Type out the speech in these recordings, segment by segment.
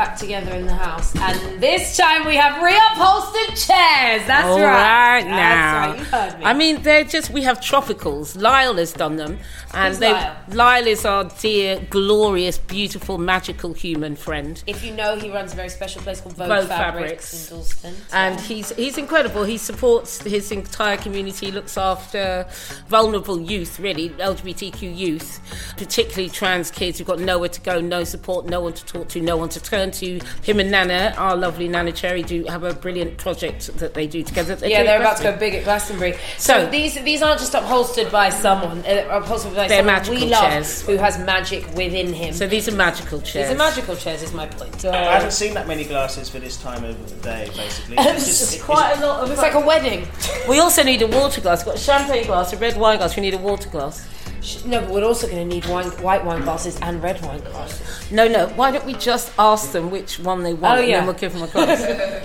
Back together in the house, and this time we have reupholstered chairs. That's All right. right now. That's right. You heard me. I mean, they're just we have tropicals. Lyle has done them, and Who's they Lyle? Lyle is our dear, glorious, beautiful, magical human friend. if you know, he runs a very special place called Vogue, Vogue Fabrics, Fabrics. in Dalston. And he's he's incredible. He supports his entire community, looks after vulnerable youth, really LGBTQ youth, particularly trans kids who've got nowhere to go, no support, no one to talk to, no one to turn to. Him and Neneh, our lovely Neneh Cherry, do have a brilliant project that they do together. They yeah, do they're about to go big at Glastonbury. So, So- these these aren't just upholstered by someone. uh, Upholstered by They're someone magical we love chairs. who has magic within him. So these are magical chairs. these are magical chairs. Is my point. I haven't seen that many glasses for this time of day, basically. It's just- just it- quite a lot of. Looks like a wedding. We also need a water glass. We've got a champagne glass, a red wine glass. We need a water glass. Sh- No, but we're also going to need wine, white wine glasses and red wine glasses. No, no. Why don't we just ask them which one they want, Oh, and then we'll give them a glass.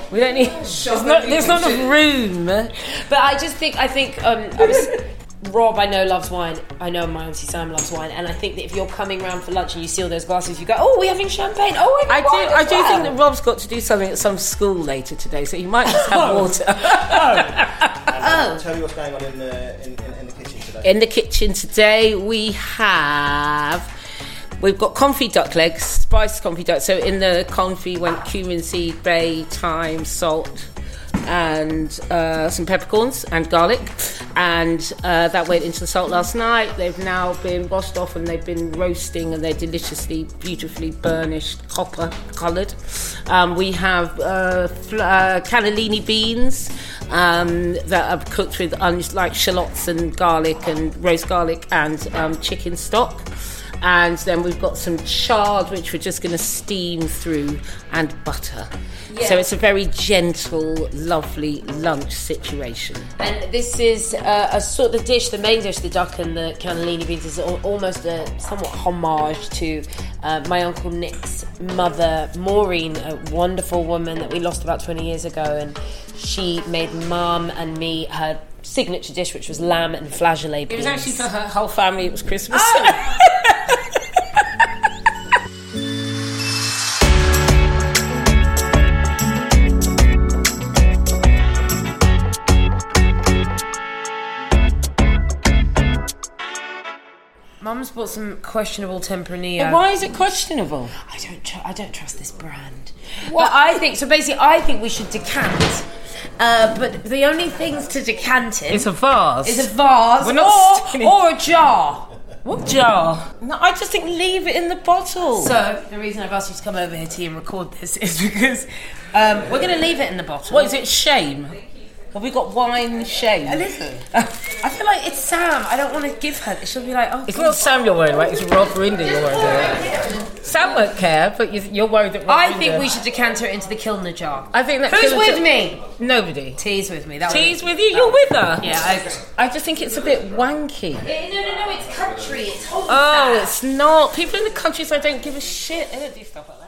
we don't need. There's not, there's not enough room. But I just think I think um, I was, Rob I know loves wine. I know my auntie Sam loves wine, and I think that if you're coming round for lunch and you see all those glasses, you go, "Oh, we're having champagne. Oh, I do. wine I do well." think that Rob's got to do something at some school later today, so he might just have water and uh, Tell me what's going on in the in, in, in the kitchen today. in the kitchen today. We have. We've got confit duck legs, spiced confit duck. So in the confit went cumin seed, bay, thyme, salt, and uh, some peppercorns and garlic, and uh, that went into the salt last night. They've now been washed off and they've been roasting, and they're deliciously, beautifully burnished, copper coloured. Um, we have uh, fl- uh, cannellini beans um, that are cooked with like shallots and garlic and roast garlic and um, chicken stock. And then we've got some chard, which we're just going to steam through, and butter. So it's a very gentle, lovely lunch situation. And this is uh, a sort of dish, the main dish, the duck and the cannellini beans, is almost a somewhat homage to uh, my uncle Nick's mother, Maureen, a wonderful woman that we lost about 20 years ago. And she made mum and me her signature dish, which was lamb and flageolet It was actually for her whole family. It was Christmas. Oh. Mum's bought some questionable Tempranillo. Why is it questionable? I don't. Tr- I don't trust this brand. Well, I think so. Basically, I think we should decant. Uh, but the only things to decant in It's a vase. is a vase We're not or, or a jar. what jar? No, I just think leave it in the bottle. So the reason I've asked you to come over here, T, and record this is because um, we're going to leave it in the bottle. what is it? Shame. Have we got wine shame? A little. I feel like it's Sam. I don't want to give her. She'll be like, oh, It's girl. not Sam you're worried about, it's Rob Rinder you're worried about. Sam won't care, but you- you're worried that Rob I Rinder- think we should decant her into the Kilner jar. I think that Who's Kilner with jar- me? Nobody. T's with me. That would Tea's with you? You're with her? Yeah, I agree. I just think it's a bit wanky. No, no, no, it's country. It's home. Oh, it's not. People in the countryside don't give a shit. They don't do stuff like that.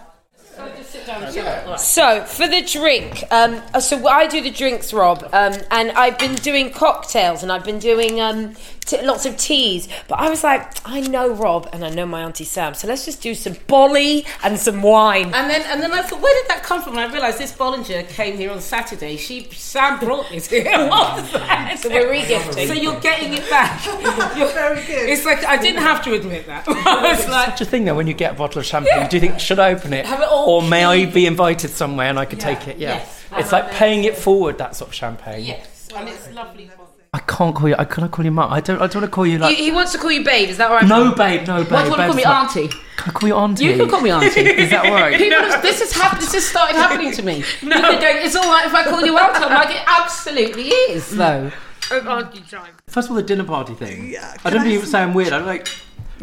So just sit So for the drink, um, uh, so I do the drinks, Rob, um, and I've been doing cocktails and I've been doing um, t- lots of teas. But I was like, I know Rob and I know my auntie Sam, so let's just do some bolly and some wine. And then, and then I thought, where did that come from? And I realised this Bollinger came here on Saturday. She, Sam brought this here on Saturday. So we're regifting. So you're getting it back. You're very good. It's like I didn't have to admit that. it's like, Such a thing though, when you get a bottle of champagne, do you think, should I open it? Have it all or may I clean. be invited somewhere and I could Yeah. take it? Yeah. Yes. It's like paying it forward, that sort of champagne. yes, and it's lovely. I can't call you, I can't call you mum. I don't, I don't want to call you like. he wants to call you babe. Is that all right? no, babe, no, babe. What do you want to call me, not- auntie? Can I call you auntie? You can call me auntie. Is that all right? People have, this has happened. This has started happening to me. No, People are it's all right if I call you auntie. I'm like, it absolutely is, though. Auntie time. First of all, the dinner party thing. Yeah, I don't I even s- sound weird. I like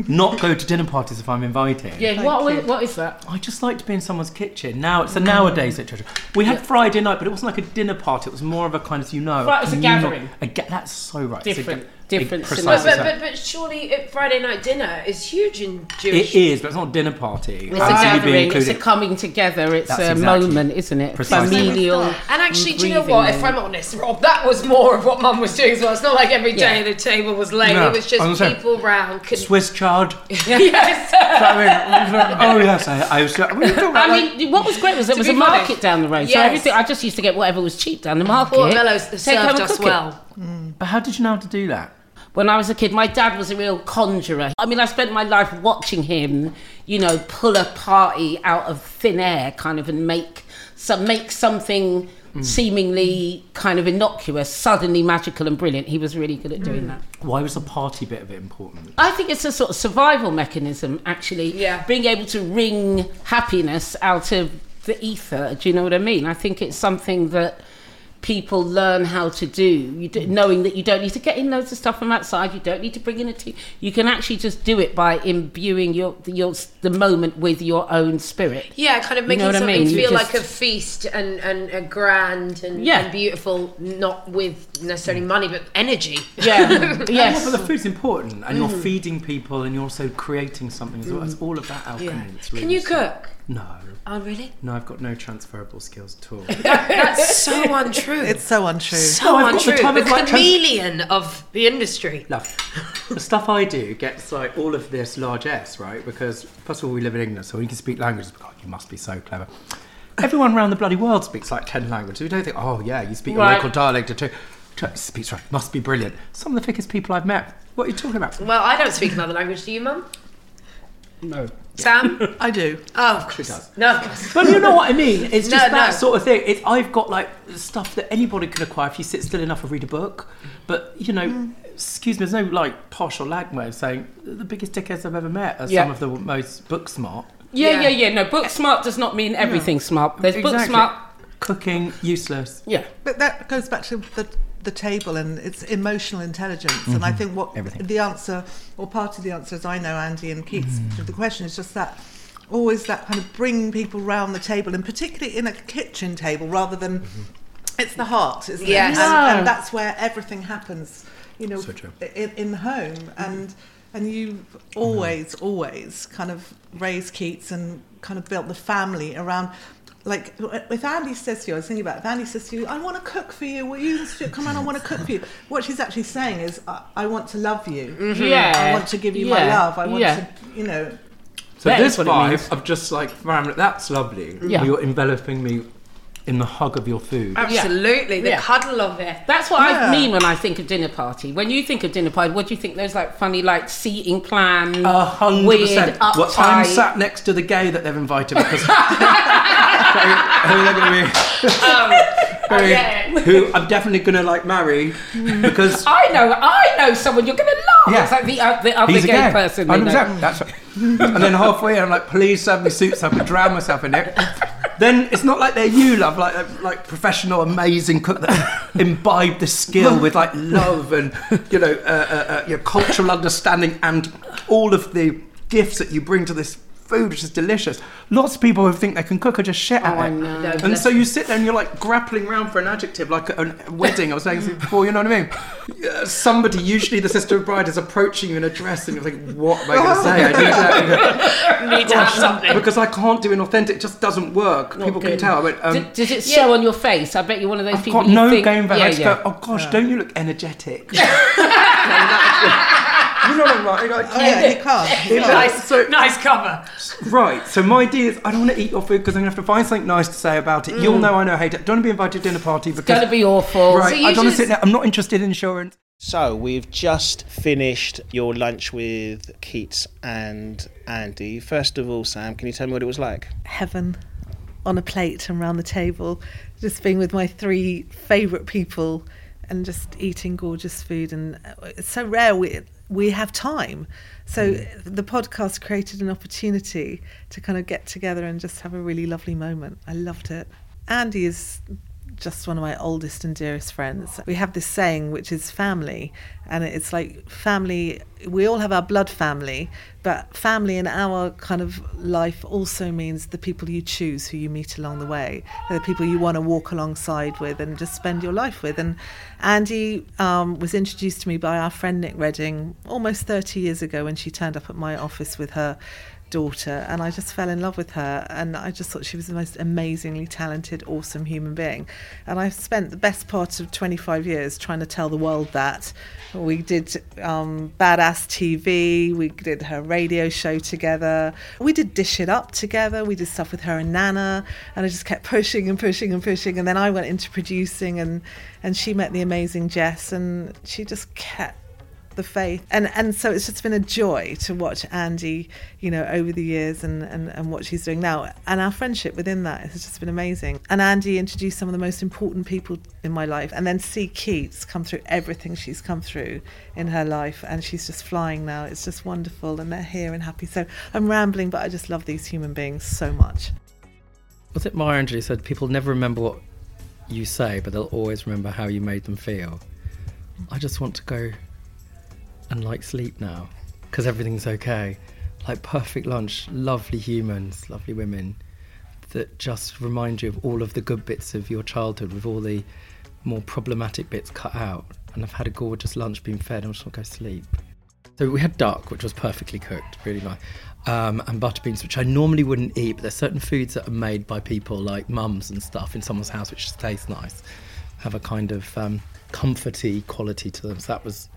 not go to dinner parties if I'm invited. Yeah, what, what is that? I just like to be in someone's kitchen. Now it's a nowadays situation. We had Friday night, but it wasn't like a dinner party. It was more of a kind of you know. Right, it's a communal- gathering. A ga- that's so right. It's a ga- different it- scenario. precisely But, so. but, but surely uh, Friday night dinner is huge in It Jewish. is, but it's not a dinner party. It's I a see gathering, it's a coming together, it's That's a exactly- moment, isn't it? Precisely. Familial. And actually, do you know breathing what? If. I'm honest, Rob, that was more of what Mum was doing as well. It's not like every day Yeah. the table was laid. No, it was just was people round. Could... Swiss chard. yes. I mean, oh yes, I, I was. What are you talking? I mean, what was great was there was a market honest, down the road. So everything, I just used to get whatever was cheap down the market. Port Mellows take served us cook it. Well. but how did you know how to do that? When I was a kid, my dad was a real conjurer. I mean, I spent my life watching him, you know, pull a party out of thin air, kind of, and make some make something mm. seemingly kind of innocuous suddenly magical and brilliant. He was really good at doing mm. that. Why was the party bit of it important? I think it's a sort of survival mechanism, actually. Yeah. Being able to wring happiness out of the ether. Do you know what I mean? I think it's something that people learn how to do. You do mm. knowing that you don't need to get in loads of stuff from outside. You don't need to bring in a tea. You can actually just do it by imbuing your your the moment with your own spirit. Yeah, kind of You making know what I something mean? Feel just- like a feast and, and a grand and, Yeah. and beautiful, not with necessarily mm. money, but energy. Yeah. Mm. Yeah, yes. but the food's important, and you're feeding people, and you're also creating something as well. It's all of that alchemy. It's really Can you so- cook? No, Oh, really? no, I've got no transferable skills at all. That's so untrue. It's so untrue. so No, I've the untrue. time The, of like trans- chameleon of the industry. Love. the stuff I do gets like all of this largesse, right? Because first of all, we live in England, so we can speak languages. God, you must be so clever. Everyone around the bloody world speaks like ten languages. We don't think, oh yeah, you speak Right. a local dialect or two. Speaks right, must be brilliant. Some of the thickest people I've met. What are you talking about? Well, I don't speak another language. Do you, Mum? No. Sam? I do. Oh, of course. She does. No, of course. But you know what I mean? It's just No, that no. sort of thing. It's, I've got like stuff that anybody can acquire if you sit still enough and read a book. But you know, Mm. excuse me, there's no like posh or lag way of saying the biggest dickheads I've ever met are Yeah. some of the most book smart. Yeah, Yeah. yeah, yeah. No, book smart does not mean everything smart. There's book Exactly. smart. Cooking useless. Yeah. But that goes back to the the table and it's emotional intelligence. And I mm-hmm. think what Everything. the answer, or part of the answer, as I know Andi and Keats, mm-hmm. to the question is just that. Always that kind of bring people round the table, and particularly in a kitchen table, rather than mm-hmm. it's the heart, isn't Yes. it? And, No. and that's where everything happens. You know, So in, in the home, and and you always, always kind of raised Keats and kind of built the family around. Like if Andi says to you, I was thinking about it, if Andi says to you, "I want to cook for you. Will you come around? I want to cook for you." What she's actually saying is, "I, I want to love you. Mm-hmm. Yeah. I want to give you my love. I want Yeah. to, you know." So That this is what it vibe of just like that's lovely. Yeah. You're enveloping me in the hug of your food. Absolutely. The Yeah. cuddle of it. That's what Yeah. I mean when I think of dinner party. When you think of dinner party, what do you think? Those like funny like seating plans, A hundred weird, percent. uptight. Well, I'm sat next to the gay that they've invited because who are they going to be? Who- yeah. Who I'm definitely going to like marry because I know, I know someone you're going to love. Yeah. It's like the, uh, the other he's a gay, gay person. they know. 100%. That's right. and then halfway, I'm like, please serve me soup so I can drown myself in it. Then it's not like they're you, love, like like professional, amazing cook that imbibe the skill with like love and you know uh, uh, uh, your cultural understanding and all of the gifts that you bring to this food which is delicious. Lots of people who think they can cook are just shit at Oh, I it. know. And so you sit there and you're like grappling around for an adjective, like at a wedding. I was saying this before, you know what I mean? Somebody, usually the sister of bride, is approaching you in a dress, and you're like, "What am I going to say? I need to, Need to have something. because I can't do an authentic. It just doesn't work. Not People can tell. I went, um, D- does it show on your face? I bet you're one of those I've people. got no think, game value. Yeah, I just yeah. go, oh gosh, don't you look energetic? you know what I'm right? Like, Oh, yeah, he can't. He can't. Nice, so, Nice cover. right. So my idea is, I don't want to eat your food because I'm going to have to find something nice to say about it. You'll know I know I hate it. Don't want to be invited to dinner party because it's Gonna be awful. right. So I don't want just- to sit there. I'm not interested in insurance. So we've just finished your lunch with Keats and Andi. First of all, Sam, can you tell me what it was like? heaven on a plate and round the table, just being with my three favourite people and just eating gorgeous food. And uh, it's so rare we we have time. So hmm. the podcast created an opportunity to kind of get together and just have a really lovely moment. I loved it. Andi is just one of my oldest and dearest friends. We have this saying, which is family, and it's like family. We all have our blood family, but family in our kind of life also means the people you choose, who you meet along the way, the people you want to walk alongside with and just spend your life with. And Andi um, was introduced to me by our friend Nick Redding almost 30 years ago when she turned up at my office with her daughter and I just fell in love with her and I just thought she was the most amazingly talented awesome human being. And I've spent the best part of 25 years trying to tell the world that. We did um, badass TV we did her radio show together. We did dish it up together we did stuff with her and Neneh and I just kept pushing and pushing and pushing and then I went into producing and and she met the amazing Jess and she just kept the faith. And and so it's just been a joy to watch Andi you know over the years and, and and what she's doing now and our friendship within that has just been amazing. And Andi introduced some of the most important people in my life and then see Keats come through everything she's come through in her life and she's just flying now. It's just wonderful and they're here and happy. So I'm rambling but I just love these human beings so much. Was it Maya Angelou said people never remember what you say, but they'll always remember how you made them feel. I just want to go and like sleep now because everything's okay. Like perfect lunch, lovely humans, lovely women that just remind you of all of the good bits of your childhood with all the more problematic bits cut out. And I've had a gorgeous lunch, been fed, and I just want to go sleep. So we had duck, which was perfectly cooked, really nice, um, and butter beans, which I normally wouldn't eat. But there's certain foods that are made by people like mums and stuff in someone's house, which just taste nice, have a kind of um, comforty quality to them. So that was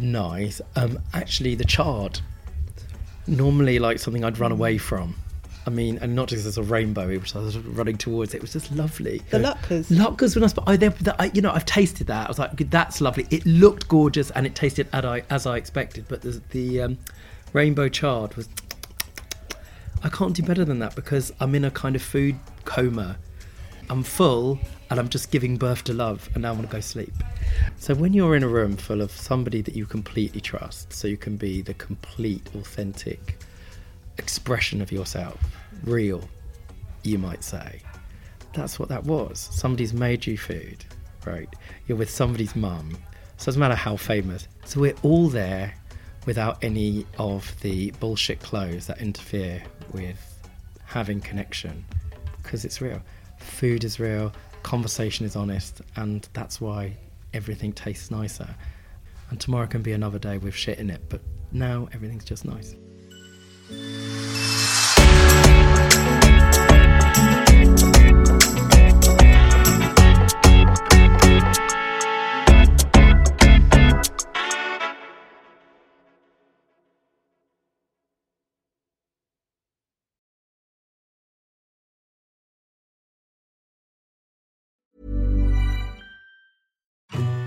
nice. Um, actually, the chard, normally like something I'd run away from. I mean, and not just as a rainbow, which I was running towards. It was just lovely. The Luckers. Luckers were nice, but I, they, the, I, you know, I've tasted that. I was like, that's lovely. It looked gorgeous, and it tasted as I, as I expected. But the, the um, rainbow chard was. I can't do better than that because I'm in a kind of food coma. I'm full, and I'm just giving birth to love, and now I want to go sleep. So when you're in a room full of somebody that you completely trust, so you can be the complete, authentic expression of yourself, real, you might say. That's what that was. Somebody's made you food, right? You're with somebody's mum. So it doesn't matter how famous. So we're all there without any of the bullshit clothes that interfere with having connection because it's real. Food is real, conversation is honest, and that's why everything tastes nicer. And tomorrow can be another day with shit in it, but now everything's just nice.